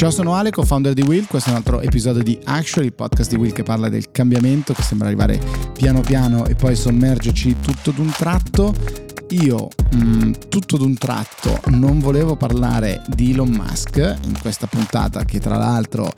Ciao, sono Ale, co-founder di Will. Questo è un altro episodio di Actually, il podcast di Will che parla del cambiamento che sembra arrivare piano piano e poi sommergerci tutto d'un tratto. Io, mh, mm, tutto d'un tratto, non volevo parlare di Elon Musk in questa puntata che tra l'altro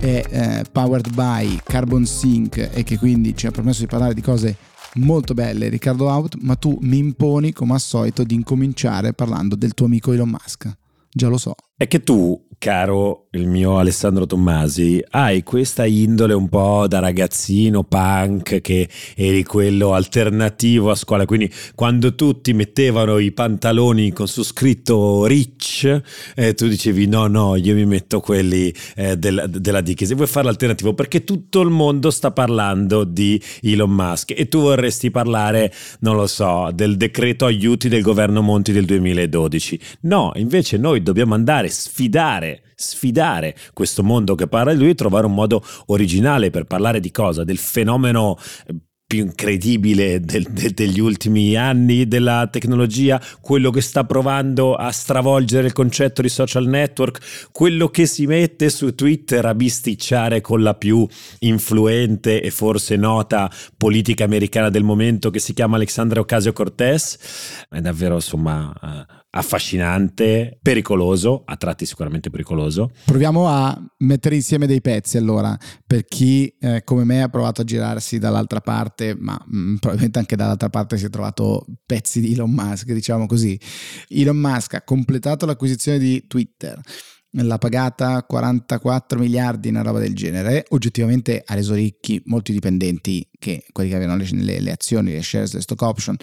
è eh, powered by Carbon Sync e che quindi ci ha permesso di parlare di cose molto belle, Riccardo Out, ma tu mi imponi come al solito di incominciare parlando del tuo amico Elon Musk. Già lo so. È che tu caro il mio Alessandro Tommasi, hai questa indole un po' da ragazzino punk che eri quello alternativo a scuola, quindi quando tutti mettevano i pantaloni con su scritto rich, eh, tu dicevi no, no, io mi metto quelli eh, del, della Dickies. Vuoi fare l'alternativo perché tutto il mondo sta parlando di Elon Musk e tu vorresti parlare, non lo so, del decreto aiuti del governo Monti del 2012. No, invece noi dobbiamo andare a sfidare sfidare questo mondo che parla di lui e trovare un modo originale per parlare di cosa? Del fenomeno eh, più incredibile del, del, degli ultimi anni della tecnologia, quello che sta provando a stravolgere il concetto di social network, quello che si mette su Twitter a bisticciare con la più influente e forse nota politica americana del momento che si chiama Alexandra Ocasio Cortez. È davvero insomma eh, affascinante, pericoloso, a tratti sicuramente pericoloso. Proviamo a mettere insieme dei pezzi allora, per chi eh, come me ha provato a girarsi dall'altra parte, ma mh, mm, probabilmente anche dall'altra parte si è trovato pezzi di Elon Musk, diciamo così. Elon Musk ha completato l'acquisizione di Twitter l'ha pagata 44 miliardi, una roba del genere. Oggettivamente ha reso ricchi molti dipendenti che quelli che avevano le, le, le azioni, le shares, le stock option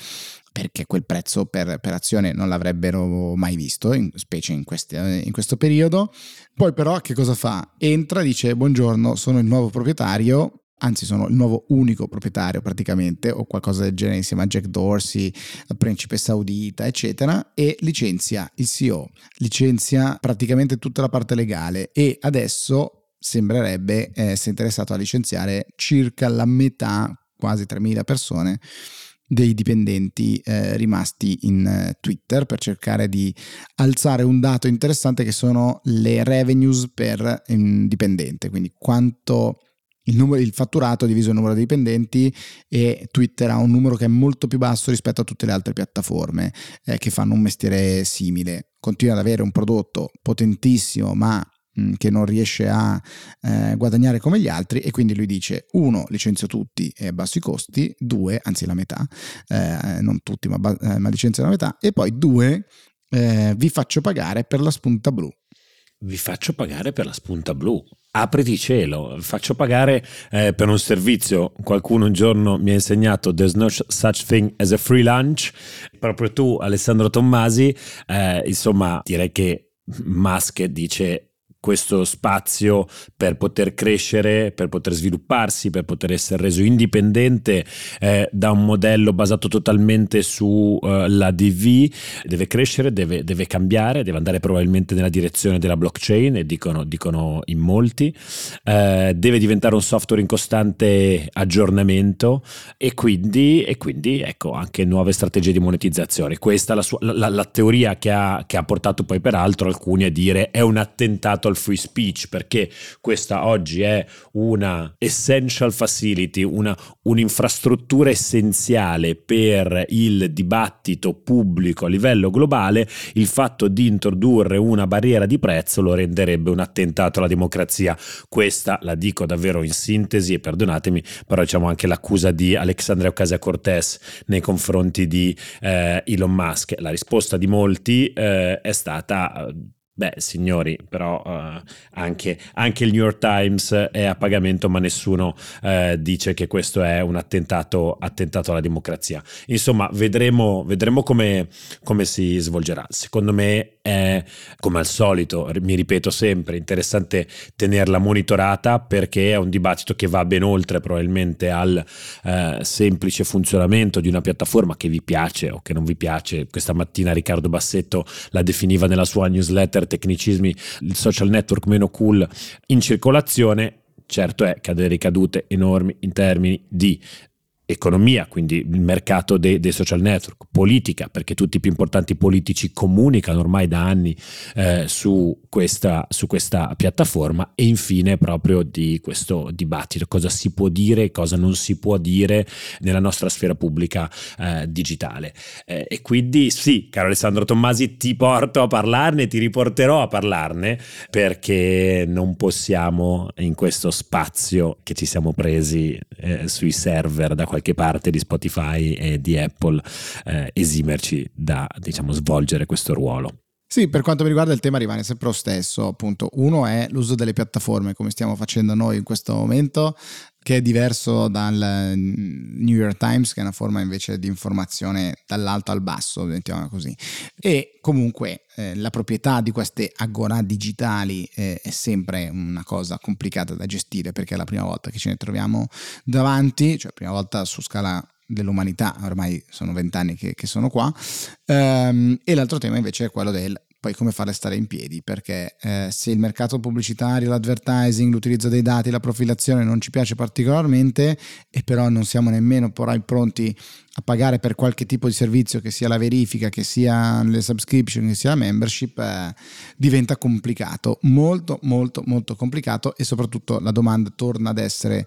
perché quel prezzo per, per azione non l'avrebbero mai visto, in, specie in, queste, in, questo periodo. Poi però che cosa fa? Entra, dice buongiorno, sono il nuovo proprietario, anzi sono il nuovo unico proprietario praticamente, o qualcosa del genere insieme a Jack Dorsey, principe saudita, eccetera, e licenzia il CEO, licenzia praticamente tutta la parte legale e adesso sembrerebbe essere interessato a licenziare circa la metà, quasi 3.000 persone dei dipendenti eh, rimasti in eh, Twitter per cercare di alzare un dato interessante che sono le revenues per um, dipendente, quindi quanto il, numero, il, fatturato diviso il numero di dipendenti e Twitter ha un numero che è molto più basso rispetto a tutte le altre piattaforme eh, che fanno un mestiere simile. Continua ad avere un prodotto potentissimo ma che non riesce a eh, guadagnare come gli altri e quindi lui dice uno licenzio tutti e abbasso i costi due anzi la metà eh, non tutti ma, eh, ma licenzio la metà e poi due eh, vi faccio pagare per la spunta blu vi faccio pagare per la spunta blu apriti cielo, faccio pagare eh, per un servizio. Qualcuno un giorno mi ha insegnato there's no such thing as a free lunch. Proprio tu, Alessandro Tommasi, eh, insomma, direi che Musk dice questo spazio per poter crescere, per poter svilupparsi, per poter essere reso indipendente eh, da un modello basato totalmente sulla uh, DV, deve crescere, deve, deve, cambiare, deve andare probabilmente nella direzione della blockchain, e dicono, dicono in molti, eh, deve diventare un software in costante aggiornamento e quindi, e quindi ecco anche nuove strategie di monetizzazione. Questa è la, sua, la, la teoria che ha, che ha portato poi peraltro alcuni a dire è un attentato al free speech perché questa oggi è una essential facility, una, un'infrastruttura essenziale per il dibattito pubblico a livello globale, il fatto di introdurre una barriera di prezzo lo renderebbe un attentato alla democrazia. Questa la dico davvero in sintesi e perdonatemi, però diciamo anche l'accusa di Alexandria Ocasio-Cortez nei confronti di eh, Elon Musk. La risposta di molti eh, è stata Beh, signori, però uh, anche, anche, il New York Times è a pagamento, ma nessuno uh, dice che questo è un attentato, attentato alla democrazia. Insomma, vedremo, vedremo come, come, si svolgerà. Secondo me è, come al solito, mi ripeto sempre, interessante tenerla monitorata perché è un dibattito che va ben oltre probabilmente al uh, semplice funzionamento di una piattaforma che vi piace o che non vi piace. Questa mattina Riccardo Bassetto la definiva nella sua newsletter tecnicismi il social network meno cool in circolazione, certo è che ha delle ricadute enormi in termini di economia, quindi il mercato dei, dei, social network, politica, perché tutti i più importanti politici comunicano ormai da anni eh, su, questa, su, questa, piattaforma e infine proprio di questo dibattito, cosa si può dire e cosa non si può dire nella nostra sfera pubblica eh, digitale. Eh, e quindi sì, caro Alessandro Tommasi, ti porto a parlarne, ti riporterò a parlarne perché non possiamo in questo spazio che ci siamo presi eh, sui server da qualche parte di Spotify e di Apple eh, esimerci da diciamo svolgere questo ruolo. Sì, per quanto mi riguarda il tema rimane sempre lo stesso, appunto. Uno è l'uso delle piattaforme, come stiamo facendo noi in questo momento, che è diverso dal New York Times, che è una forma invece di informazione dall'alto al basso, mettiamola così. E comunque eh, la proprietà di queste agora digitali eh, è sempre una cosa complicata da gestire perché è la prima volta che ce ne troviamo davanti, cioè prima volta su scala dell'umanità, ormai sono vent'anni che, che, sono qua, um, e l'altro tema invece è quello del poi come farle stare in piedi, perché eh, se il mercato pubblicitario, l'advertising, l'utilizzo dei dati, la profilazione non ci piace particolarmente e però non siamo nemmeno poi pronti a pagare per qualche tipo di servizio, che sia la verifica, che sia le subscription, che sia la membership, eh, diventa complicato, molto molto molto complicato e soprattutto la domanda torna ad essere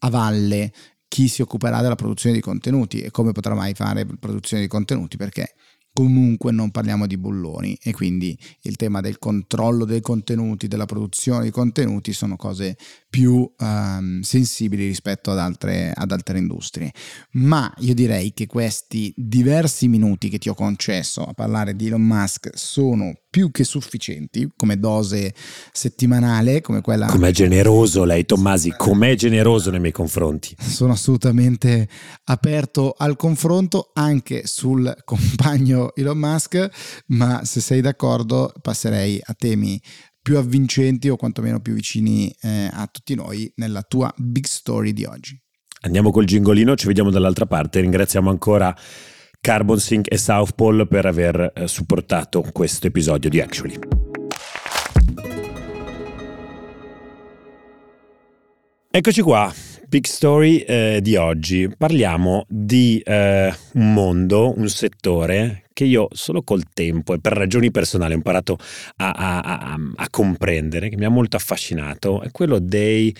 a valle chi si occuperà della produzione di contenuti e come potrà mai fare produzione di contenuti perché comunque non parliamo di bulloni e quindi il tema del controllo dei contenuti, della produzione di contenuti sono cose più um, sensibili rispetto ad altre, ad altre industrie. Ma io direi che questi diversi minuti che ti ho concesso a parlare di Elon Musk sono più che sufficienti come dose settimanale, come quella... Com'è generoso lei, Tommasi, com'è generoso nei miei confronti. Sono assolutamente aperto al confronto anche sul compagno Elon Musk, ma se sei d'accordo passerei a temi più avvincenti o quantomeno più vicini eh, a tutti noi nella tua big story di oggi. Andiamo col gingolino, ci vediamo dall'altra parte. Ringraziamo ancora Carbon Sync e South Pole per aver eh, supportato questo episodio di Actually. Eccoci qua, Big Story eh, di oggi. Parliamo di eh, un mondo, un settore che io solo col tempo e per ragioni personali ho imparato a, a, a, a comprendere, che mi ha molto affascinato, è quello dei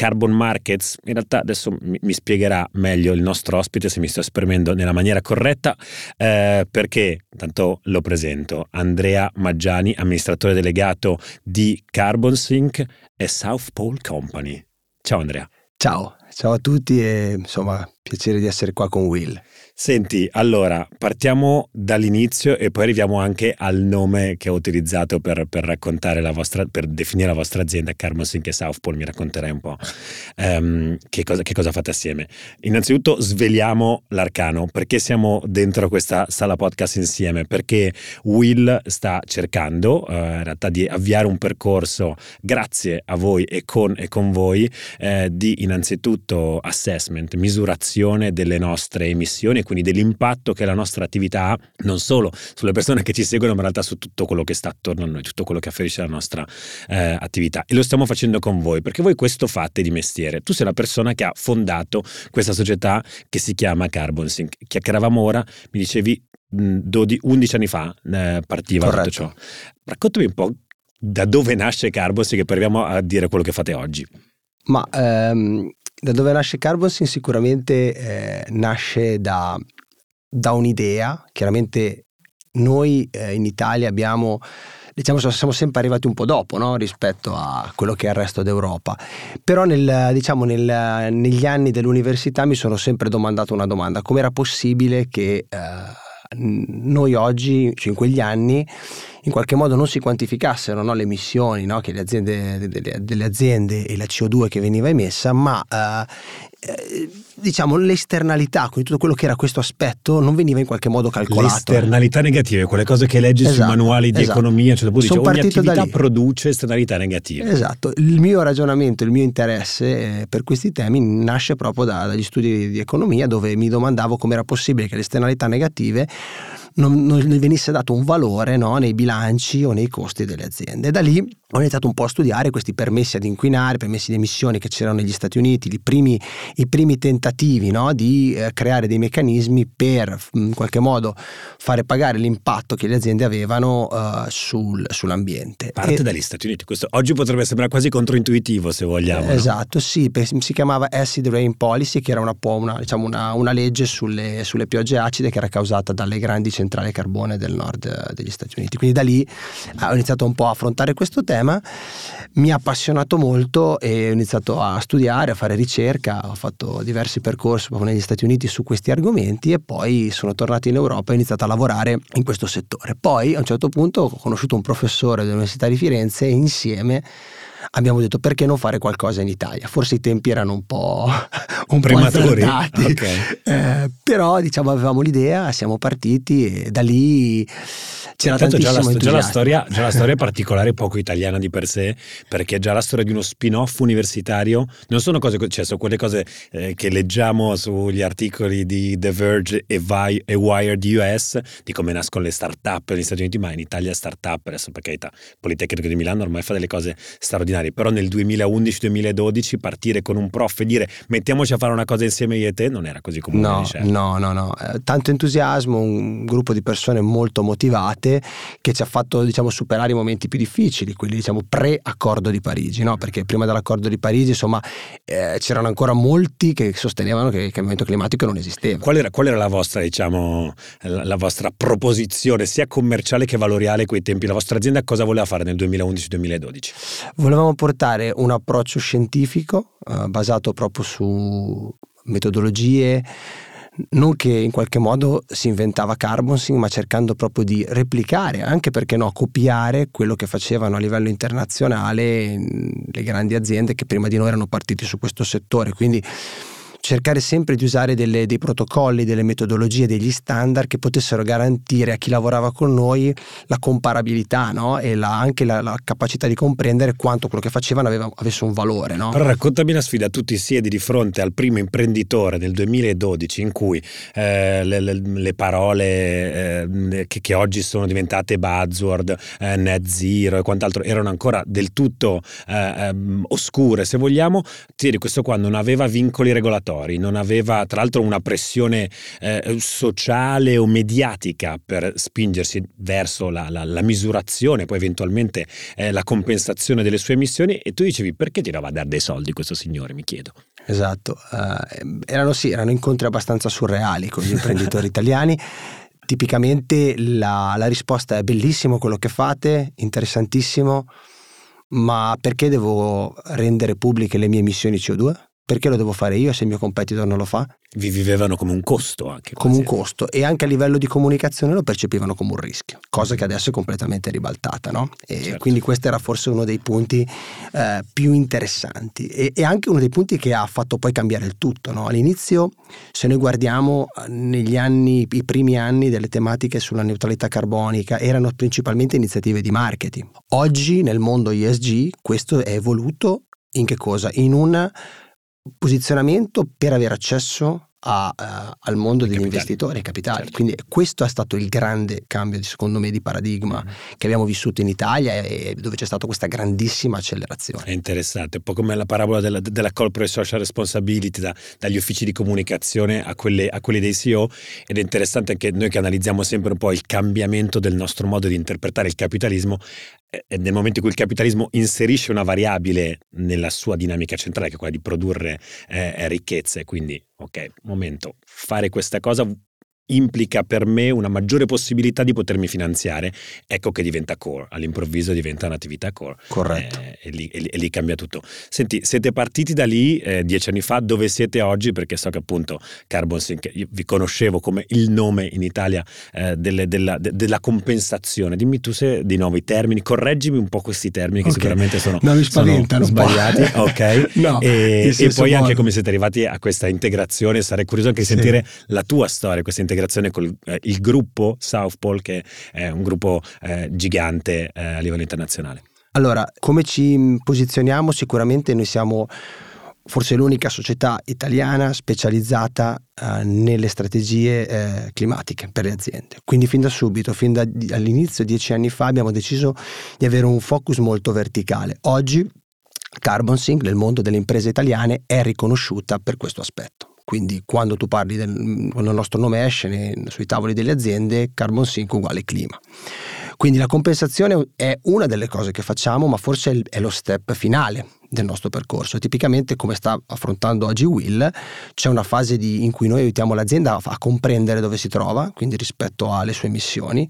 carbon markets, in realtà adesso mi, spiegherà meglio il nostro ospite se mi sto esprimendo nella maniera corretta, eh, perché tanto lo presento, Andrea Maggiani, amministratore delegato di Carbon Sync e South Pole Company. Ciao Andrea. Ciao, ciao a tutti e insomma piacere di essere qua con Will. Senti, allora partiamo dall'inizio e poi arriviamo anche al nome che ho utilizzato per, per raccontare la vostra, per definire la vostra azienda, Carmosync e Southpole. Mi racconterai un po' um, che, cosa, che, cosa, fate assieme. Innanzitutto sveliamo l'arcano, perché siamo dentro questa sala podcast insieme? Perché Will sta cercando uh, in realtà di avviare un percorso grazie a voi e con, e con voi eh, di innanzitutto assessment, misurazione delle nostre emissioni quindi dell'impatto che la nostra attività ha non solo sulle persone che ci seguono, ma in realtà su tutto quello che sta attorno a noi, tutto quello che afferisce alla nostra eh, attività. E lo stiamo facendo con voi, perché voi questo fate di mestiere. Tu sei la persona che ha fondato questa società che si chiama Carbon Sync. Chiacchieravamo ora, mi dicevi 12, 11 anni fa eh, partiva Corretto. tutto ciò. Raccontami un po' da dove nasce Carbon Sync e poi arriviamo a dire quello che fate oggi. Ma ehm, da dove nasce Carbonsin sicuramente eh, nasce da, da, un'idea, chiaramente noi eh, in Italia abbiamo diciamo siamo sempre arrivati un po' dopo no? rispetto a quello che è il resto d'Europa però nel, diciamo, nel, negli anni dell'università mi sono sempre domandato una domanda com'era possibile che eh, noi oggi, cioè in quegli anni, in qualche modo non si quantificassero no, le emissioni no, che le aziende, delle, delle, aziende e la CO2 che veniva emessa, ma eh, diciamo le esternalità, quindi tutto quello che era questo aspetto non veniva in qualche modo calcolato. Le esternalità negative, quelle cose che leggi esatto, sui manuali di esatto. economia, cioè dice, ogni attività produce esternalità negative. Esatto, il mio ragionamento, il mio interesse eh, per questi temi nasce proprio da, dagli studi di economia dove mi domandavo come era possibile che le esternalità negative non, non venisse dato un valore no, nei bilanci o nei costi delle aziende. Da lì ho iniziato un po' a studiare questi permessi ad inquinare, permessi di emissioni che c'erano negli Stati Uniti, i primi, i primi tentativi no, di eh, creare dei meccanismi per in qualche modo fare pagare l'impatto che le aziende avevano uh, sul, sull'ambiente. Parte e, dagli Stati Uniti, questo oggi potrebbe sembrare quasi controintuitivo se vogliamo. Eh, esatto, no? sì, si chiamava Acid Rain Policy, che era una, una, diciamo una, una legge sulle, sulle, piogge acide che era causata dalle grandi centrali carbone del nord eh, degli Stati Uniti. Quindi da lì ho iniziato un po' a affrontare questo tema tema, mi ha appassionato molto e ho iniziato a studiare, a fare ricerca, ho fatto diversi percorsi proprio negli Stati Uniti su questi argomenti e poi sono tornato in Europa e ho iniziato a lavorare in questo settore. Poi a un certo punto ho conosciuto un professore dell'Università di Firenze e insieme abbiamo detto perché non fare qualcosa in Italia. Forse i tempi erano un po', un prematuri, po okay. eh, però diciamo avevamo l'idea, siamo partiti e da lì c'era Intanto già la, già, la storia, già la storia particolare poco italiana di per sé, perché è già la storia di uno spin-off universitario, non sono cose, cioè sono quelle cose eh, che leggiamo sugli articoli di The Verge e, Vi, e Wired US, di come nascono le start-up negli Stati Uniti, ma in Italia start-up, adesso per carità, Politecnico di Milano ormai fa delle cose straordinarie, però nel 2011-2012 partire con un prof e dire mettiamoci a fare una cosa insieme io e te non era così comune. No, no, no, no, eh, tanto entusiasmo, un gruppo di persone molto motivate che ci ha fatto diciamo, superare i momenti più difficili, quelli diciamo, pre-accordo di Parigi, no? perché prima dell'accordo di Parigi insomma, eh, c'erano ancora molti che sostenevano che il cambiamento climatico non esisteva. Qual era, qual era la, vostra, diciamo, la, la, vostra proposizione sia commerciale che valoriale a quei tempi? La vostra azienda cosa voleva fare nel 2011-2012? Volevamo portare un approccio scientifico eh, basato proprio su metodologie non che in qualche modo si inventava Carbonsync, ma cercando proprio di replicare, anche perché no, copiare quello che facevano a livello internazionale le grandi aziende che prima di noi erano partiti su questo settore. Quindi cercare sempre di usare delle, dei protocolli, delle metodologie, degli standard che potessero garantire a chi lavorava con noi la comparabilità no? e la, anche la, la, capacità di comprendere quanto quello che facevano aveva, avesse un valore. No? Però raccontami la sfida, tu ti siedi di fronte al primo imprenditore nel 2012 in cui eh, le, le, le, parole eh, che, che, oggi sono diventate buzzword, eh, net zero e quant'altro erano ancora del tutto eh, ehm, oscure, se vogliamo, ti questo qua non aveva vincoli regolatori territori, non aveva tra l'altro una pressione eh, sociale o mediatica per spingersi verso la, la, la misurazione, poi eventualmente eh, la compensazione delle sue emissioni e tu dicevi perché ti dava a dare dei soldi questo signore, mi chiedo. Esatto, uh, erano sì, erano incontri abbastanza surreali con gli imprenditori italiani tipicamente la, la, risposta è bellissimo quello che fate, interessantissimo, ma perché devo rendere pubbliche le mie emissioni CO2? Perché lo devo fare io se il mio competitor non lo fa? Vi vivevano come un costo anche. Come un costo e anche a livello di comunicazione lo percepivano come un rischio, cosa che adesso è completamente ribaltata, no? E certo. quindi questo era forse uno dei punti eh, più interessanti e, e, anche uno dei punti che ha fatto poi cambiare il tutto, no? All'inizio, se noi guardiamo eh, negli anni, i primi anni delle tematiche sulla neutralità carbonica, erano principalmente iniziative di marketing. Oggi nel mondo ESG questo è evoluto in che cosa? In un posizionamento per avere accesso a, uh, al mondo degli capitali. investitori e capitali. Certo. Quindi questo è stato il grande cambio, secondo me, di paradigma mm-hmm. che abbiamo vissuto in Italia e dove c'è stata questa grandissima accelerazione. È interessante, un po' come la parabola della, della corporate social responsibility da, dagli uffici di comunicazione a, quelle, a quelli dei CEO ed è interessante anche noi che analizziamo sempre un po' il cambiamento del nostro modo di interpretare il capitalismo e nel momento in cui il capitalismo inserisce una variabile nella sua dinamica centrale, che è quella di produrre eh, ricchezze, quindi, ok, momento, fare questa cosa implica per me una maggiore possibilità di potermi finanziare, ecco che diventa core, all'improvviso diventa un'attività core. Corretto. Eh, e, lì, e, e, lì, cambia tutto. Senti, siete partiti da lì eh, dieci anni fa, dove siete oggi? Perché so che appunto Carbon Sync, vi conoscevo come il nome in Italia eh, delle, della, de, della, compensazione. Dimmi tu se di nuovo i termini, correggimi un po' questi termini che okay. sicuramente sono, no, mi sono sbagliati. ok. no, e, e poi anche come siete arrivati a questa integrazione, sarei curioso anche di sì. sentire la tua storia, questa integrazione integrazione con eh, il gruppo South Pole, che è un gruppo eh, gigante eh, a livello internazionale? Allora, come ci posizioniamo? Sicuramente noi siamo forse l'unica società italiana specializzata uh, nelle strategie eh, climatiche per le aziende. Quindi fin da subito, fin dall'inizio, dieci anni fa, abbiamo deciso di avere un focus molto verticale. Oggi Carbon Sync nel mondo delle imprese italiane è riconosciuta per questo aspetto. Quindi quando tu parli del quando il nostro nome esce nei, sui tavoli delle aziende, Carbon Sync uguale clima. Quindi la compensazione è una delle cose che facciamo, ma forse è lo step finale del nostro percorso. Tipicamente, come sta affrontando oggi Will, c'è una fase di, in cui noi aiutiamo l'azienda a, a, comprendere dove si trova, quindi rispetto alle sue missioni.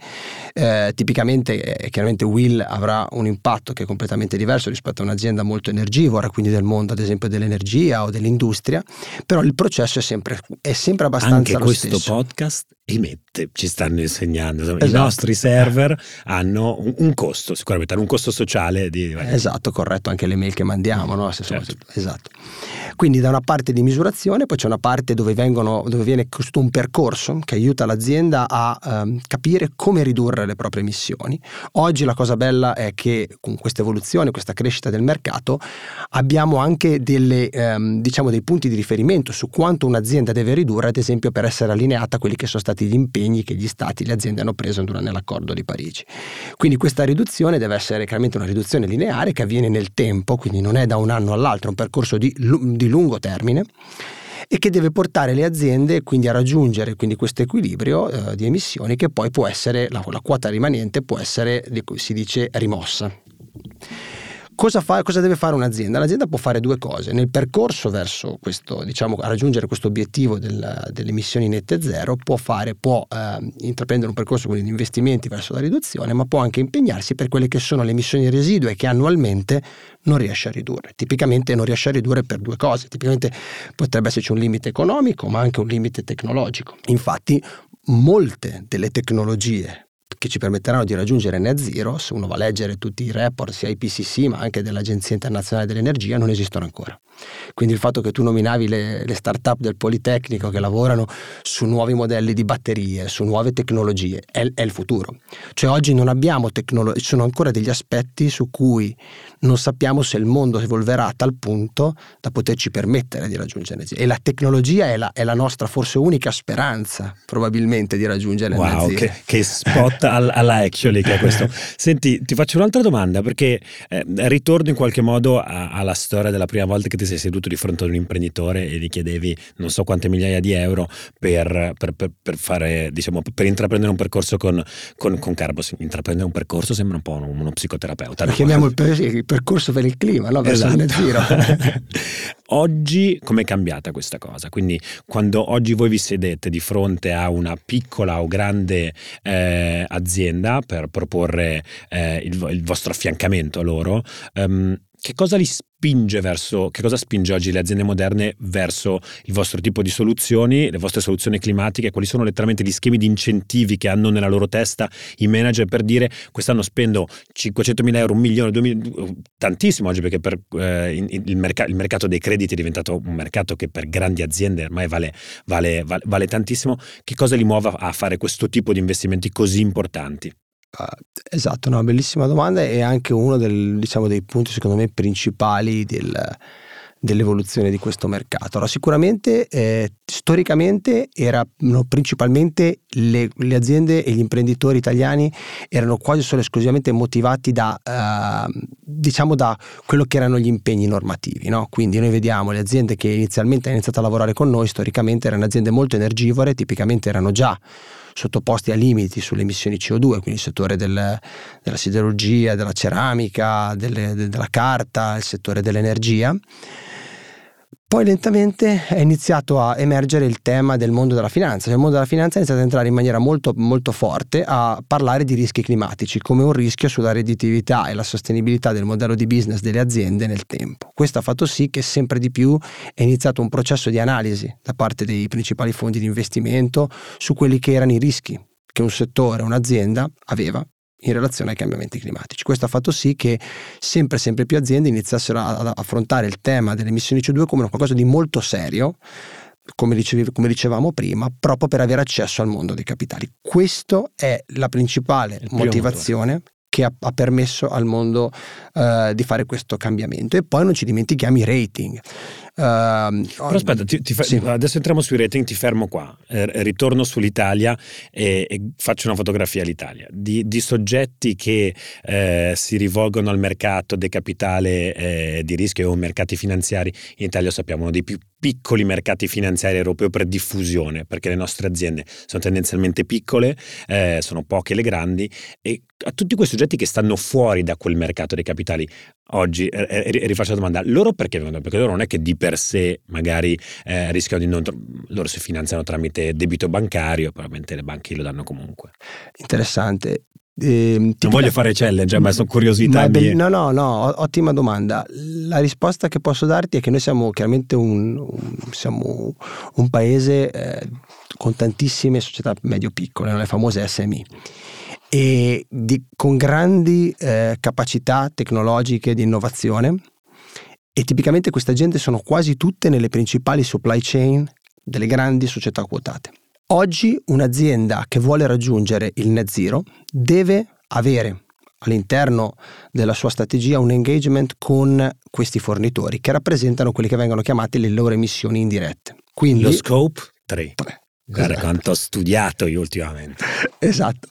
Eh, tipicamente, eh, chiaramente, Will avrà un impatto che è completamente diverso rispetto a un'azienda molto energivora, quindi del mondo, ad esempio, dell'energia o dell'industria, però il processo è sempre, è sempre abbastanza Anche lo questo stesso. podcast emette, ci stanno insegnando. Esatto. I nostri server hanno un, un, costo, sicuramente hanno un costo sociale. Di... Esatto, corretto, anche le mail che mandiamo, no? Certo. Esatto. Quindi da una parte di misurazione, poi c'è una parte dove, vengono, dove viene costruito un percorso che aiuta l'azienda a um, capire come ridurre le proprie emissioni. Oggi la cosa bella è che con questa evoluzione, questa crescita del mercato, abbiamo anche delle, um, diciamo dei punti di riferimento su quanto un'azienda deve ridurre, ad esempio per essere allineata a quelli che sono stati gli impegni che gli stati, le aziende hanno preso nell'accordo di Parigi. Quindi questa riduzione deve essere chiaramente una riduzione lineare che avviene nel tempo, quindi non è da un anno all'altro, è un percorso di, di lungo termine e che deve portare le aziende quindi a raggiungere quindi questo equilibrio eh, di emissioni che poi può essere, la, la quota rimanente può essere, si dice, rimossa. Cosa, fa, cosa, deve fare un'azienda? L'azienda può fare due cose. Nel percorso verso questo, diciamo, a raggiungere questo obiettivo del, delle emissioni nette zero, può, fare, può eh, intraprendere un percorso quindi, di investimenti verso la riduzione, ma può anche impegnarsi per quelle che sono le emissioni residue che annualmente non riesce a ridurre. Tipicamente non riesce a ridurre per due cose. Tipicamente potrebbe esserci un limite economico, ma anche un limite tecnologico. Infatti, molte delle tecnologie che ci permetteranno di raggiungere net zero, se uno va a leggere tutti i report sia IPCC ma anche dell'Agenzia Internazionale dell'Energia, non esistono ancora. Quindi il fatto che tu nominavi le, le start-up del Politecnico che lavorano su nuovi modelli di batterie, su nuove tecnologie, è, è il futuro. Cioè oggi non abbiamo tecnologie, ci sono ancora degli aspetti su cui non sappiamo se il mondo evolverà a tal punto da poterci permettere di raggiungere energia. E la tecnologia è la, è la nostra forse unica speranza probabilmente di raggiungere wow, energia. Che, che spot all, alla actually che è questo. Senti, ti faccio un'altra domanda perché eh, ritorno in qualche modo a, alla storia della prima volta che ti sei seduto di fronte ad un imprenditore e gli chiedevi non so quante migliaia di euro per, per, per, per fare, diciamo, per intraprendere un percorso con, con, con Carbos. Intraprendere un percorso sembra un po' uno, uno psicoterapeuta. Lo chiamiamo il, per, il, percorso per il clima, no? Verso esatto. il oggi com'è cambiata questa cosa? Quindi quando oggi voi vi sedete di fronte a una piccola o grande eh, azienda per proporre eh, il, il, vostro affiancamento a loro, um, che cosa li spinge verso, che cosa spinge oggi le aziende moderne verso il vostro tipo di soluzioni, le vostre soluzioni climatiche, quali sono letteralmente gli schemi di incentivi che hanno nella loro testa i manager per dire quest'anno spendo 500 mila euro, un milione, due milioni, tantissimo oggi perché per, eh, il, merc- il, mercato dei crediti è diventato un mercato che per grandi aziende ormai vale, vale, vale, vale tantissimo, che cosa li muove a fare questo tipo di investimenti così importanti? Uh, esatto, una bellissima domanda e anche uno del, diciamo, dei punti secondo me principali del, dell'evoluzione di questo mercato. Allora, sicuramente eh, storicamente erano principalmente le, le, aziende e gli imprenditori italiani erano quasi solo esclusivamente motivati da, uh, diciamo da quello che erano gli impegni normativi. No? Quindi noi vediamo le aziende che inizialmente hanno iniziato a lavorare con noi, storicamente erano aziende molto energivore, tipicamente erano già sottoposti a limiti sulle emissioni CO2, quindi il settore del, della siderurgia, della ceramica, delle, della carta, il settore dell'energia. Poi lentamente è iniziato a emergere il tema del mondo della finanza, cioè il mondo della finanza ha iniziato ad entrare in maniera molto, molto forte a parlare di rischi climatici come un rischio sulla redditività e la sostenibilità del modello di business delle aziende nel tempo. Questo ha fatto sì che sempre di più è iniziato un processo di analisi da parte dei principali fondi di investimento su quelli che erano i rischi che un settore, un'azienda aveva in relazione ai cambiamenti climatici. Questo ha fatto sì che sempre sempre più aziende iniziassero ad affrontare il tema delle emissioni CO2 come qualcosa di molto serio, come, dicevi, come dicevamo prima, proprio per avere accesso al mondo dei capitali. Questa è la principale motivazione motore. che ha, ha, permesso al mondo uh, di fare questo cambiamento. E poi non ci dimentichiamo i rating. Uh, Però aspetta, ti, ti, sì. adesso entriamo sui rating, ti fermo qua, eh, ritorno sull'Italia e, e, faccio una fotografia all'Italia di, di soggetti che eh, si rivolgono al mercato del capitale eh, di rischio o mercati finanziari. In Italia sappiamo uno dei più piccoli mercati finanziari europei per diffusione, perché le nostre aziende sono tendenzialmente piccole, eh, sono poche le grandi e a tutti quei soggetti che stanno fuori da quel mercato dei capitali oggi, eh, eh rifaccio la domanda, loro perché vengono? Perché loro non è che di per sé magari eh, rischiano di non... loro si finanziano tramite debito bancario, probabilmente le banche lo danno comunque. Interessante. Eh, non voglio fare challenge, ma sono curiosità. Ma no, no, no, ottima domanda. La risposta che posso darti è che noi siamo chiaramente un, un, siamo un paese eh, con tantissime società medio-piccole, le famose SMI e di, con grandi eh, capacità tecnologiche di innovazione e tipicamente queste aziende sono quasi tutte nelle principali supply chain delle grandi società quotate. Oggi un'azienda che vuole raggiungere il net zero deve avere all'interno della sua strategia un engagement con questi fornitori che rappresentano quelli che vengono chiamati le loro emissioni indirette. Quindi, Lo scope 3. 3. Guarda quanto ho studiato io ultimamente. Esatto,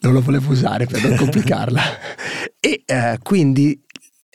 non lo volevo usare per non complicarla. e eh, quindi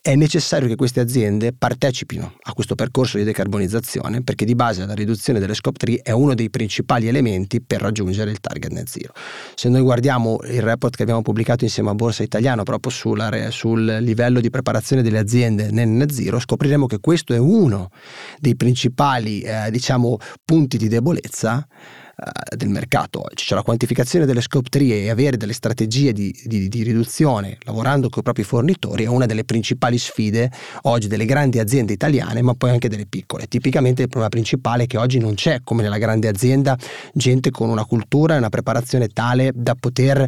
è necessario che queste aziende partecipino a questo percorso di decarbonizzazione perché di base la riduzione delle scope 3 è uno dei principali elementi per raggiungere il target net zero. Se noi guardiamo il report che abbiamo pubblicato insieme a Borsa Italiano proprio sulla, sul livello di preparazione delle aziende nel net zero, scopriremo che questo è uno dei principali eh, diciamo, punti di debolezza eh, del mercato oggi, cioè la quantificazione delle scope 3 e avere delle strategie di, di, di riduzione lavorando con i propri fornitori è una delle principali sfide oggi delle grandi aziende italiane, ma poi anche delle piccole. Tipicamente il problema principale è che oggi non c'è, come nella grande azienda, gente con una cultura e una preparazione tale da poter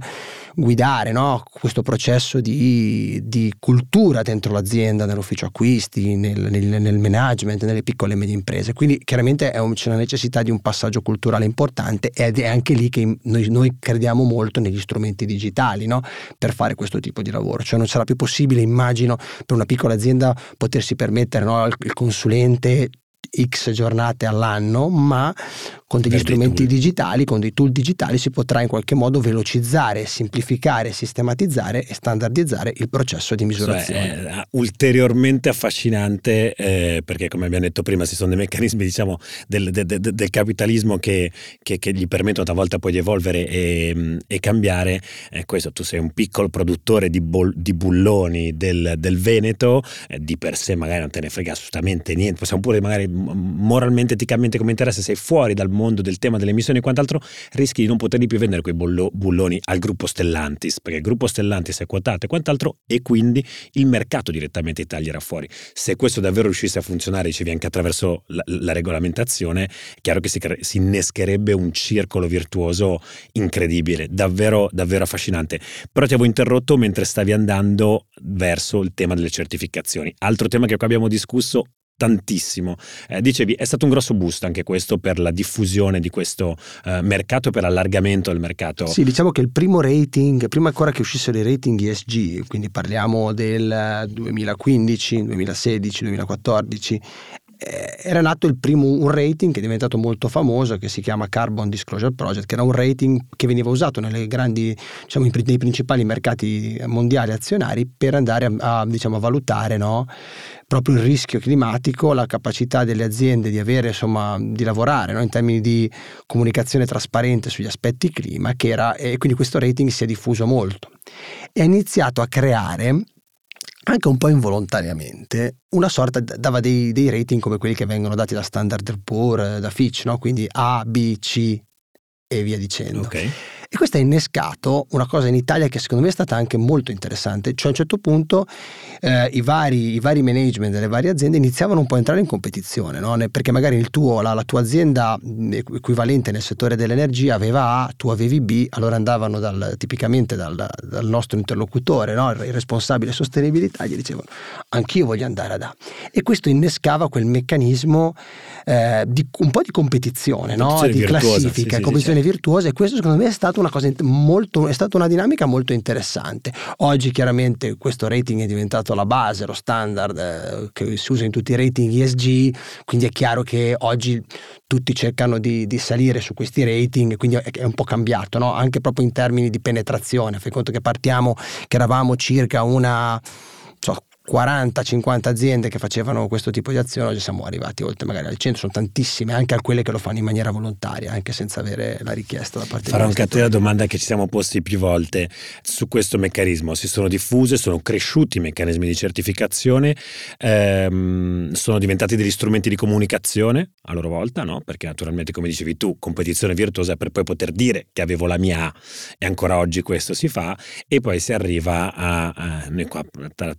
guidare no? questo processo di, di, cultura dentro l'azienda, nell'ufficio acquisti, nel, nel, nel, management, nelle piccole e medie imprese. Quindi chiaramente un, c'è la necessità di un passaggio culturale importante ed è anche lì che noi, noi crediamo molto negli strumenti digitali no? per fare questo tipo di lavoro. Cioè non sarà più possibile, immagino, per una piccola azienda potersi permettere no? il consulente X giornate all'anno, ma con degli per strumenti digitali, con dei tool digitali si potrà in qualche modo velocizzare, semplificare, sistematizzare e standardizzare il processo di misurazione. Cioè, ulteriormente affascinante eh, perché come abbiamo detto prima ci sono dei meccanismi diciamo, del, del, del, del capitalismo che, che, che, gli permettono talvolta poi di evolvere e, e cambiare. Eh, questo tu sei un piccolo produttore di, bol, di bulloni del, Veneto, eh, di per sé magari non te ne frega assolutamente niente, possiamo pure magari moralmente, eticamente come interesse, sei fuori dal mondo del tema delle emissioni e quant'altro, rischi di non poterli più vendere quei bollo, bulloni al gruppo Stellantis, perché il gruppo Stellantis è quotato e quant'altro, e quindi il mercato direttamente ti taglierà fuori. Se questo davvero riuscisse a funzionare, dicevi anche attraverso la, la regolamentazione, è chiaro che si, si, innescherebbe un circolo virtuoso incredibile, davvero, davvero affascinante. Però ti avevo interrotto mentre stavi andando verso il tema delle certificazioni. Altro tema che abbiamo discusso tantissimo. Eh, dicevi, è stato un grosso boost anche questo per la diffusione di questo eh, mercato, per l'allargamento del mercato. Sì, diciamo che il primo rating, prima ancora che uscissero i rating ESG, quindi parliamo del 2015, 2016, 2014, eh, era nato il primo un rating che è diventato molto famoso che si chiama Carbon Disclosure Project che era un rating che veniva usato grandi diciamo nei principali mercati mondiali azionari per andare a, a, diciamo, a valutare no? proprio il rischio climatico la capacità delle aziende di avere insomma di lavorare no? in termini di comunicazione trasparente sugli aspetti clima era, e quindi questo rating si è diffuso molto e ha iniziato a creare anche un po' involontariamente, una sorta dava dei, dei, rating come quelli che vengono dati da Standard Poor's, da Fitch, no? quindi A, B, C e via dicendo. Okay. E questo ha innescato una cosa in Italia che secondo me è stata anche molto interessante, cioè a un certo punto eh, i, vari, i, vari, management delle varie aziende iniziavano un po' a entrare in competizione, no? perché magari il tuo, la, la, tua azienda equivalente nel settore dell'energia aveva A, tu avevi B, allora andavano dal, tipicamente dal, dal, nostro interlocutore, no? il responsabile sostenibilità, gli dicevano anch'io voglio andare ad A. E questo innescava quel meccanismo eh, di un po' di competizione, no? di virtuosa, classifica, sì, sì, competizione sì, certo. virtuosa e questo secondo me è stato stata una cosa molto, è stata una dinamica molto interessante. Oggi chiaramente questo rating è diventato la base, lo standard eh, che si usa in tutti i rating ESG, quindi è chiaro che oggi tutti cercano di, di salire su questi rating, quindi è, è un po' cambiato, no? anche proprio in termini di penetrazione. Fai conto che partiamo, che eravamo circa una 40-50 aziende che facevano questo tipo di azione, oggi siamo arrivati oltre magari al 100, sono tantissime, anche a quelle che lo fanno in maniera volontaria, anche senza avere la richiesta da parte Farò anche a te la domanda che ci siamo posti più volte su questo meccanismo. Si sono diffuse, sono cresciuti i meccanismi di certificazione, ehm, sono diventati degli strumenti di comunicazione a loro volta, no? perché naturalmente come dicevi tu, competizione virtuosa per poi poter dire che avevo la mia A e ancora oggi questo si fa e poi si arriva a, a noi qua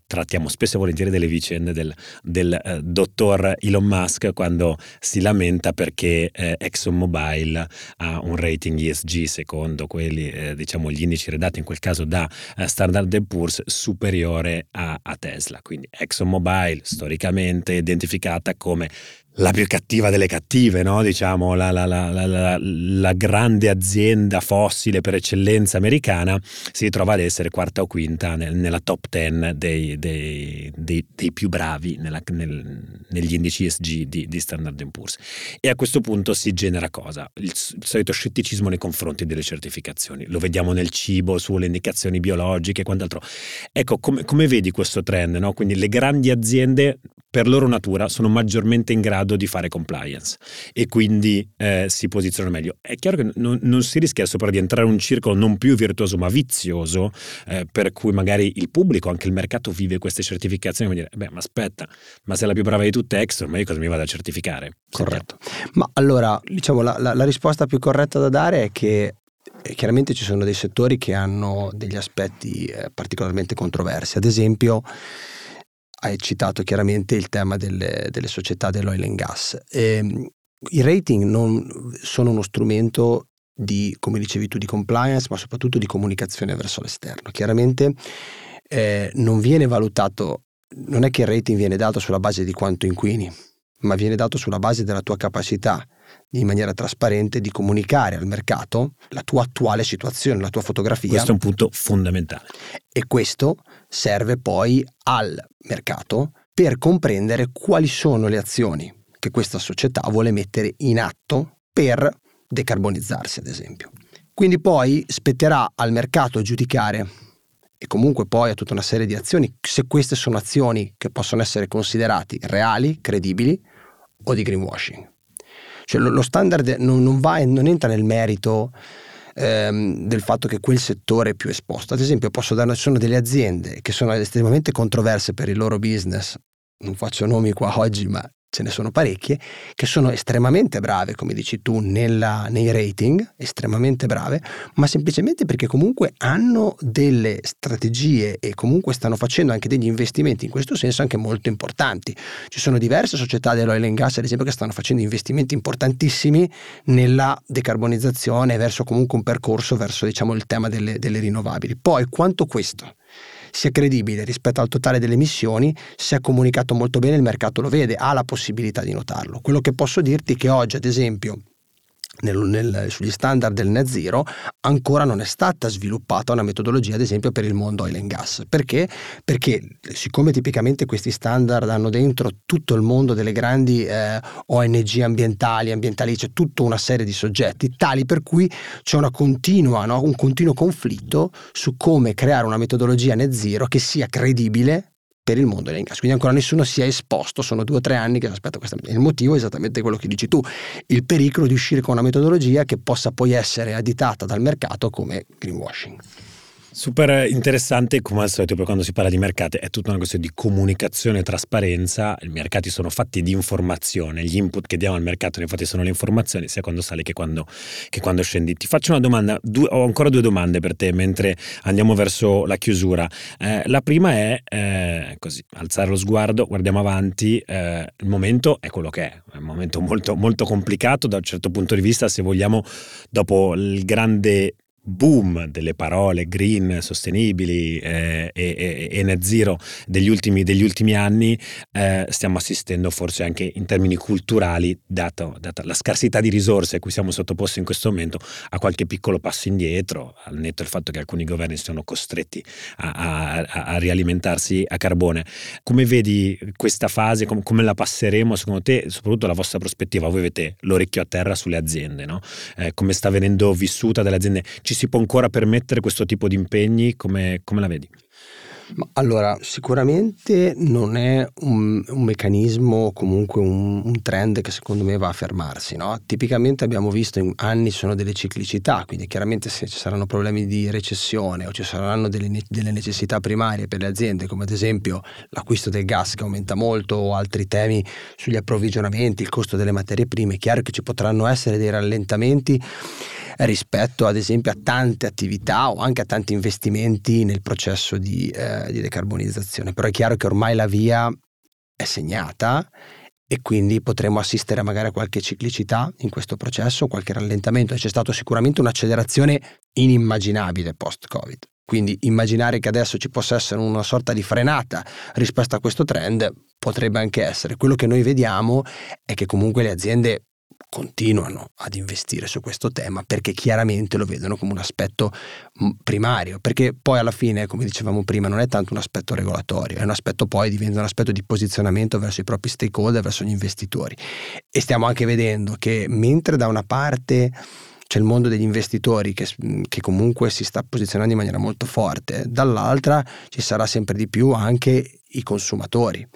trattiamo spesso e volentieri delle vicende del, del eh, dottor Elon Musk quando si lamenta perché eh, ExxonMobil ha un rating ESG secondo quelli, eh, diciamo, gli indici redatti in quel caso da eh, Standard Poor's superiore a, a Tesla. Quindi ExxonMobil storicamente identificata come la più cattiva delle cattive, no? diciamo, la, la, la, la, grande azienda fossile per eccellenza americana, si ritrova ad essere quarta o quinta nel, nella top ten dei, dei, dei, dei più bravi nella, nel, negli indici ESG di, di, Standard Poor's. E a questo punto si genera cosa? Il, solito scetticismo nei confronti delle certificazioni. Lo vediamo nel cibo, sulle indicazioni biologiche e quant'altro. Ecco, come, come vedi questo trend? No? Quindi le grandi aziende per loro natura sono maggiormente in grado di fare compliance e quindi eh, si posizionano meglio. È chiaro che non, non, si rischia sopra di entrare in un circolo non più virtuoso ma vizioso, eh, per cui magari il pubblico, anche il mercato vive queste certificazioni e dire, beh ma aspetta, ma sei la più brava di tutte Exxon, ma io cosa mi vado a certificare? Corretto. Ma allora, diciamo, la, la, la risposta più corretta da dare è che eh, chiaramente ci sono dei settori che hanno degli aspetti eh, particolarmente controversi. Ad esempio, hai citato chiaramente il tema delle, delle società dell'oil and gas. E, ehm, I rating sono uno strumento di, come dicevi tu, di compliance, ma soprattutto di comunicazione verso l'esterno. Chiaramente eh, non viene valutato, non è che il rating viene dato sulla base di quanto inquini, ma viene dato sulla base della tua capacità in maniera trasparente di comunicare al mercato la tua attuale situazione, la tua fotografia. Questo è un punto fondamentale. E questo serve poi al mercato per comprendere quali sono le azioni che questa società vuole mettere in atto per decarbonizzarsi, ad esempio. Quindi poi spetterà al mercato giudicare e comunque poi a tutta una serie di azioni se queste sono azioni che possono essere considerate reali, credibili o di greenwashing. Cioè lo, lo standard non, non, va, non entra nel merito ehm, del fatto che quel settore è più esposto. Ad esempio, posso dare, ci sono delle aziende che sono estremamente controverse per il loro business, non faccio nomi qua oggi, ma ce ne sono parecchie, che sono estremamente brave, come dici tu, nella, nei rating, estremamente brave, ma semplicemente perché comunque hanno delle strategie e comunque stanno facendo anche degli investimenti in questo senso anche molto importanti. Ci sono diverse società dell'oil and gas, ad esempio, che stanno facendo investimenti importantissimi nella decarbonizzazione verso comunque un percorso verso diciamo, il tema delle, delle rinnovabili. Poi quanto questo sia credibile rispetto al totale delle emissioni, se è comunicato molto bene il mercato lo vede, ha la possibilità di notarlo. Quello che posso dirti è che oggi, ad esempio, nel, nel, sugli standard del net zero ancora non è stata sviluppata una metodologia ad esempio per il mondo oil and gas perché? perché siccome tipicamente questi standard hanno dentro tutto il mondo delle grandi eh, ONG ambientali ambientali c'è tutta una serie di soggetti tali per cui c'è continua, no? un continuo conflitto su come creare una metodologia net zero che sia credibile per il mondo dell'incasso. Quindi ancora nessuno si è esposto, sono due o tre anni che aspetta questa. Il motivo è esattamente quello che dici tu, il pericolo di uscire con una metodologia che possa poi essere additata dal mercato come greenwashing. Super interessante, come al solito, poi quando si parla di mercati è tutta una questione di comunicazione e trasparenza. I mercati sono fatti di informazione, gli input che diamo al mercato, infatti, sono le informazioni, sia quando sali che quando, che quando scendi. Ti faccio una domanda, due, ho ancora due domande per te mentre andiamo verso la chiusura. Eh, la prima è eh, così, alzare lo sguardo, guardiamo avanti. Eh, il momento è quello che è, è un momento molto, molto complicato da un certo punto di vista, se vogliamo, dopo il grande boom delle parole green, sostenibili eh, e, e, net zero degli ultimi, degli ultimi anni, eh, stiamo assistendo forse anche in termini culturali, dato, data la scarsità di risorse a cui siamo sottoposti in questo momento, a qualche piccolo passo indietro, al netto del fatto che alcuni governi siano costretti a, a, a rialimentarsi a carbone. Come vedi questa fase, com, come la passeremo secondo te, soprattutto la vostra prospettiva? Voi avete l'orecchio a terra sulle aziende, no? eh, come sta venendo vissuta dalle aziende? Ci si può ancora permettere questo tipo di impegni? Come, come la vedi? allora, sicuramente non è un, un meccanismo comunque un, un, trend che secondo me va a fermarsi. No? Tipicamente abbiamo visto in anni sono delle ciclicità, quindi chiaramente se ci saranno problemi di recessione o ci saranno delle, delle necessità primarie per le aziende, come ad esempio l'acquisto del gas che aumenta molto o altri temi sugli approvvigionamenti, il costo delle materie prime, è chiaro che ci potranno essere dei rallentamenti rispetto ad esempio a tante attività o anche a tanti investimenti nel processo di, eh, di decarbonizzazione. Però è chiaro che ormai la via è segnata e quindi potremo assistere magari a qualche ciclicità in questo processo, qualche rallentamento. C'è stata sicuramente un'accelerazione inimmaginabile post-Covid. Quindi immaginare che adesso ci possa essere una sorta di frenata rispetto a questo trend potrebbe anche essere. Quello che noi vediamo è che comunque le aziende continuano ad investire su questo tema perché chiaramente lo vedono come un aspetto primario, perché poi alla fine, come dicevamo prima, non è tanto un aspetto regolatorio, è un aspetto poi diventa un aspetto di posizionamento verso i propri stakeholder, verso gli investitori. E stiamo anche vedendo che mentre da una parte c'è il mondo degli investitori che, che, comunque si sta posizionando in maniera molto forte, dall'altra ci sarà sempre di più anche i consumatori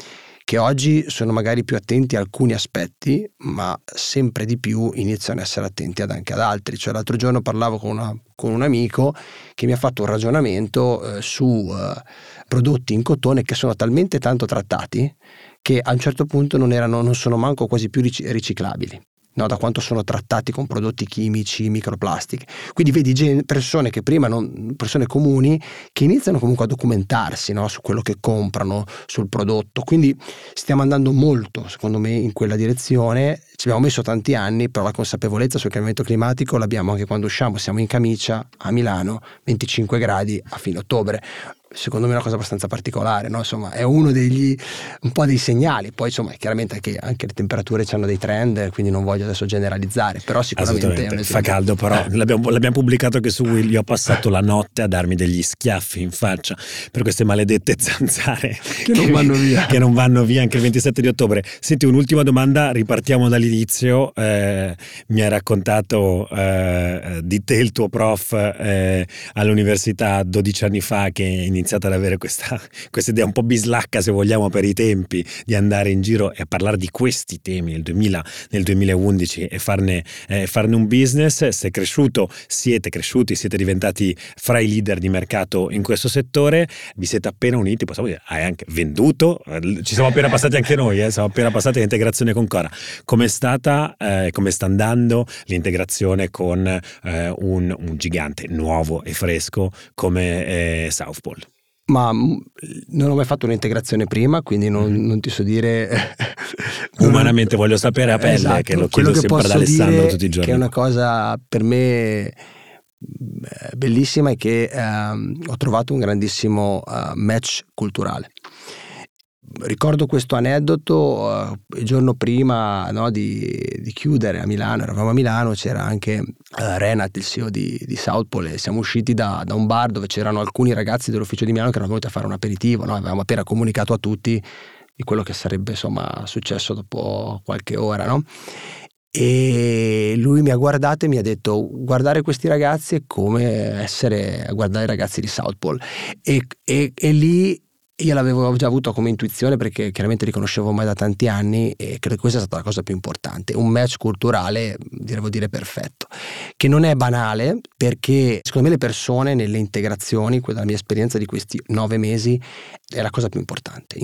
che oggi sono magari più attenti a alcuni aspetti, ma sempre di più iniziano a essere attenti anche ad altri. Cioè, l'altro giorno parlavo con, una, con un amico che mi ha fatto un ragionamento eh, su eh, prodotti in cotone che sono talmente tanto trattati che a un certo punto non, erano, non sono manco quasi più riciclabili no? da quanto sono trattati con prodotti chimici, microplastiche. Quindi vedi gen- persone che prima, non, persone comuni, che iniziano comunque a documentarsi no? su quello che comprano, sul prodotto. Quindi stiamo andando molto, secondo me, in quella direzione. Ci abbiamo messo tanti anni, però la consapevolezza sul cambiamento climatico l'abbiamo anche quando usciamo, siamo in camicia a Milano, 25 gradi a fine ottobre secondo me è una cosa abbastanza particolare, no? insomma è uno degli un po' dei segnali, poi insomma chiaramente anche, anche le temperature hanno dei trend, quindi non voglio adesso generalizzare, però sicuramente fa caldo, però l'abbiamo, l'abbiamo, pubblicato anche su Will, io ho passato la notte a darmi degli schiaffi in faccia per queste maledette zanzare che, non vanno via, che non vanno via anche il 27 di ottobre. Senti un'ultima domanda, ripartiamo dall'inizio, eh, mi hai raccontato eh, di te il tuo prof eh, all'università 12 anni fa che in iniziato ad avere questa, questa, idea un po' bislacca, se vogliamo, per i tempi, di andare in giro e parlare di questi temi nel, 2000, nel 2011 e farne, eh, farne, un business. Sei cresciuto, siete cresciuti, siete diventati fra i leader di mercato in questo settore, vi siete appena uniti, possiamo dire, hai anche venduto, ci siamo appena passati anche noi, eh, siamo appena passati all'integrazione con Cora. Com'è stata, eh, come sta andando l'integrazione con eh, un, un, gigante nuovo e fresco come eh, South? Ma mm, non ho mai fatto un'integrazione prima, quindi non, mm-hmm. non ti so dire. Umanamente voglio sapere a pelle, esatto, che lo chiedo che sempre ad Alessandro tutti i giorni. Che è una cosa per me mm, bellissima è che ehm, ho trovato un grandissimo uh, match culturale ricordo questo aneddoto uh, il giorno prima no, di, di, chiudere a Milano, eravamo a Milano, c'era anche uh, Renat, il CEO di, di Southpole, siamo usciti da, da, un bar dove c'erano alcuni ragazzi dell'ufficio di Milano che erano venuti a fare un aperitivo, no? avevamo appena comunicato a tutti di quello che sarebbe insomma successo dopo qualche ora, no? E lui mi ha guardato e mi ha detto: Guardare questi ragazzi è come essere a guardare i ragazzi di Southpole. E, e, e lì io l'avevo già avuto come intuizione perché chiaramente li conoscevo ormai da tanti anni e credo che questa è stata la cosa più importante. Un match culturale, devo dire, perfetto, che non è banale perché secondo me le persone nelle integrazioni, dalla mia esperienza di questi nove mesi, è la cosa più importante.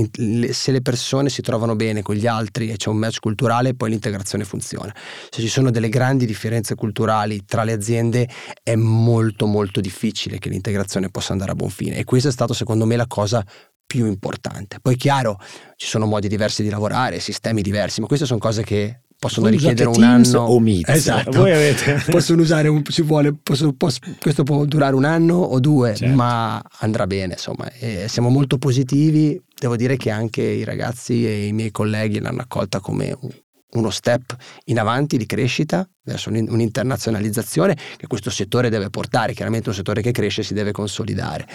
Se le persone si trovano bene con gli altri e c'è un match culturale, poi l'integrazione funziona. Se ci sono delle grandi differenze culturali tra le aziende, è molto molto difficile che l'integrazione possa andare a buon fine. E questa è stata secondo me la cosa più importante. Poi chiaro, ci sono modi diversi di lavorare, sistemi diversi, ma queste sono cose che possono richiedere un Teams anno o Meet. esatto. Voi avete... possono usare un, si vuole, posso, posso, questo può durare un anno o due Certo. ma andrà bene insomma e siamo molto positivi devo dire che anche i ragazzi e i miei colleghi l'hanno accolta come un- uno step in avanti di crescita verso un'in- un'internazionalizzazione che questo settore deve portare chiaramente un settore che cresce si deve consolidare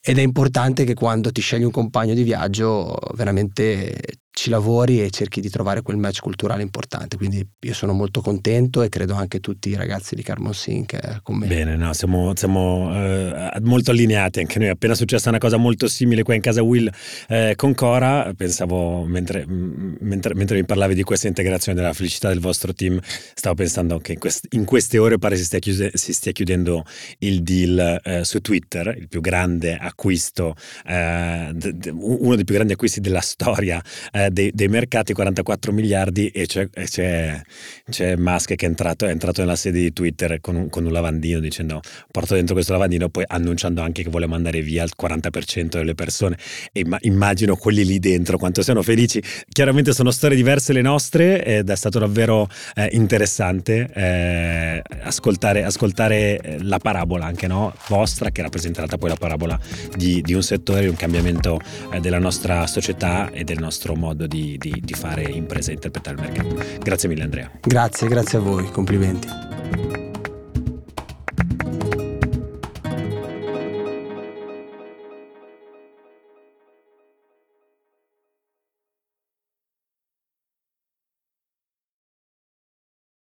ed è importante che quando ti scegli un compagno di viaggio veramente ci lavori e cerchi di trovare quel match culturale importante. Quindi io sono molto contento e credo anche tutti i ragazzi di Carbon Sync eh, con me. Bene, no, siamo, siamo, eh, molto allineati anche noi. Appena successa una cosa molto simile qua in casa Will eh, con Cora, pensavo, mentre, mentre, mentre mi parlavi di questa integrazione della felicità del vostro team, stavo pensando che in, quest- in queste ore pare si stia, chiuse- si stia chiudendo il deal eh, su Twitter, il più grande acquisto, eh, d- d- uno dei più grandi acquisti della storia eh, dei, dei mercati, 44 miliardi, e c'è, c'è, c'è Musk che è entrato, è entrato nella sede di Twitter con un, con un lavandino dicendo porto dentro questo lavandino, poi annunciando anche che vuole mandare via il 40% delle persone. E imma- immagino quelli lì dentro quanto siano felici. Chiaramente sono storie diverse le nostre ed è stato davvero eh, interessante eh, ascoltare, ascoltare eh, la parabola anche no? vostra, che realtà poi la parabola di, di un settore, di un cambiamento eh, della nostra società e del nostro modo di, di- di fare impresa e interpretare il mercato. Grazie mille Andrea. Grazie, grazie a voi, complimenti.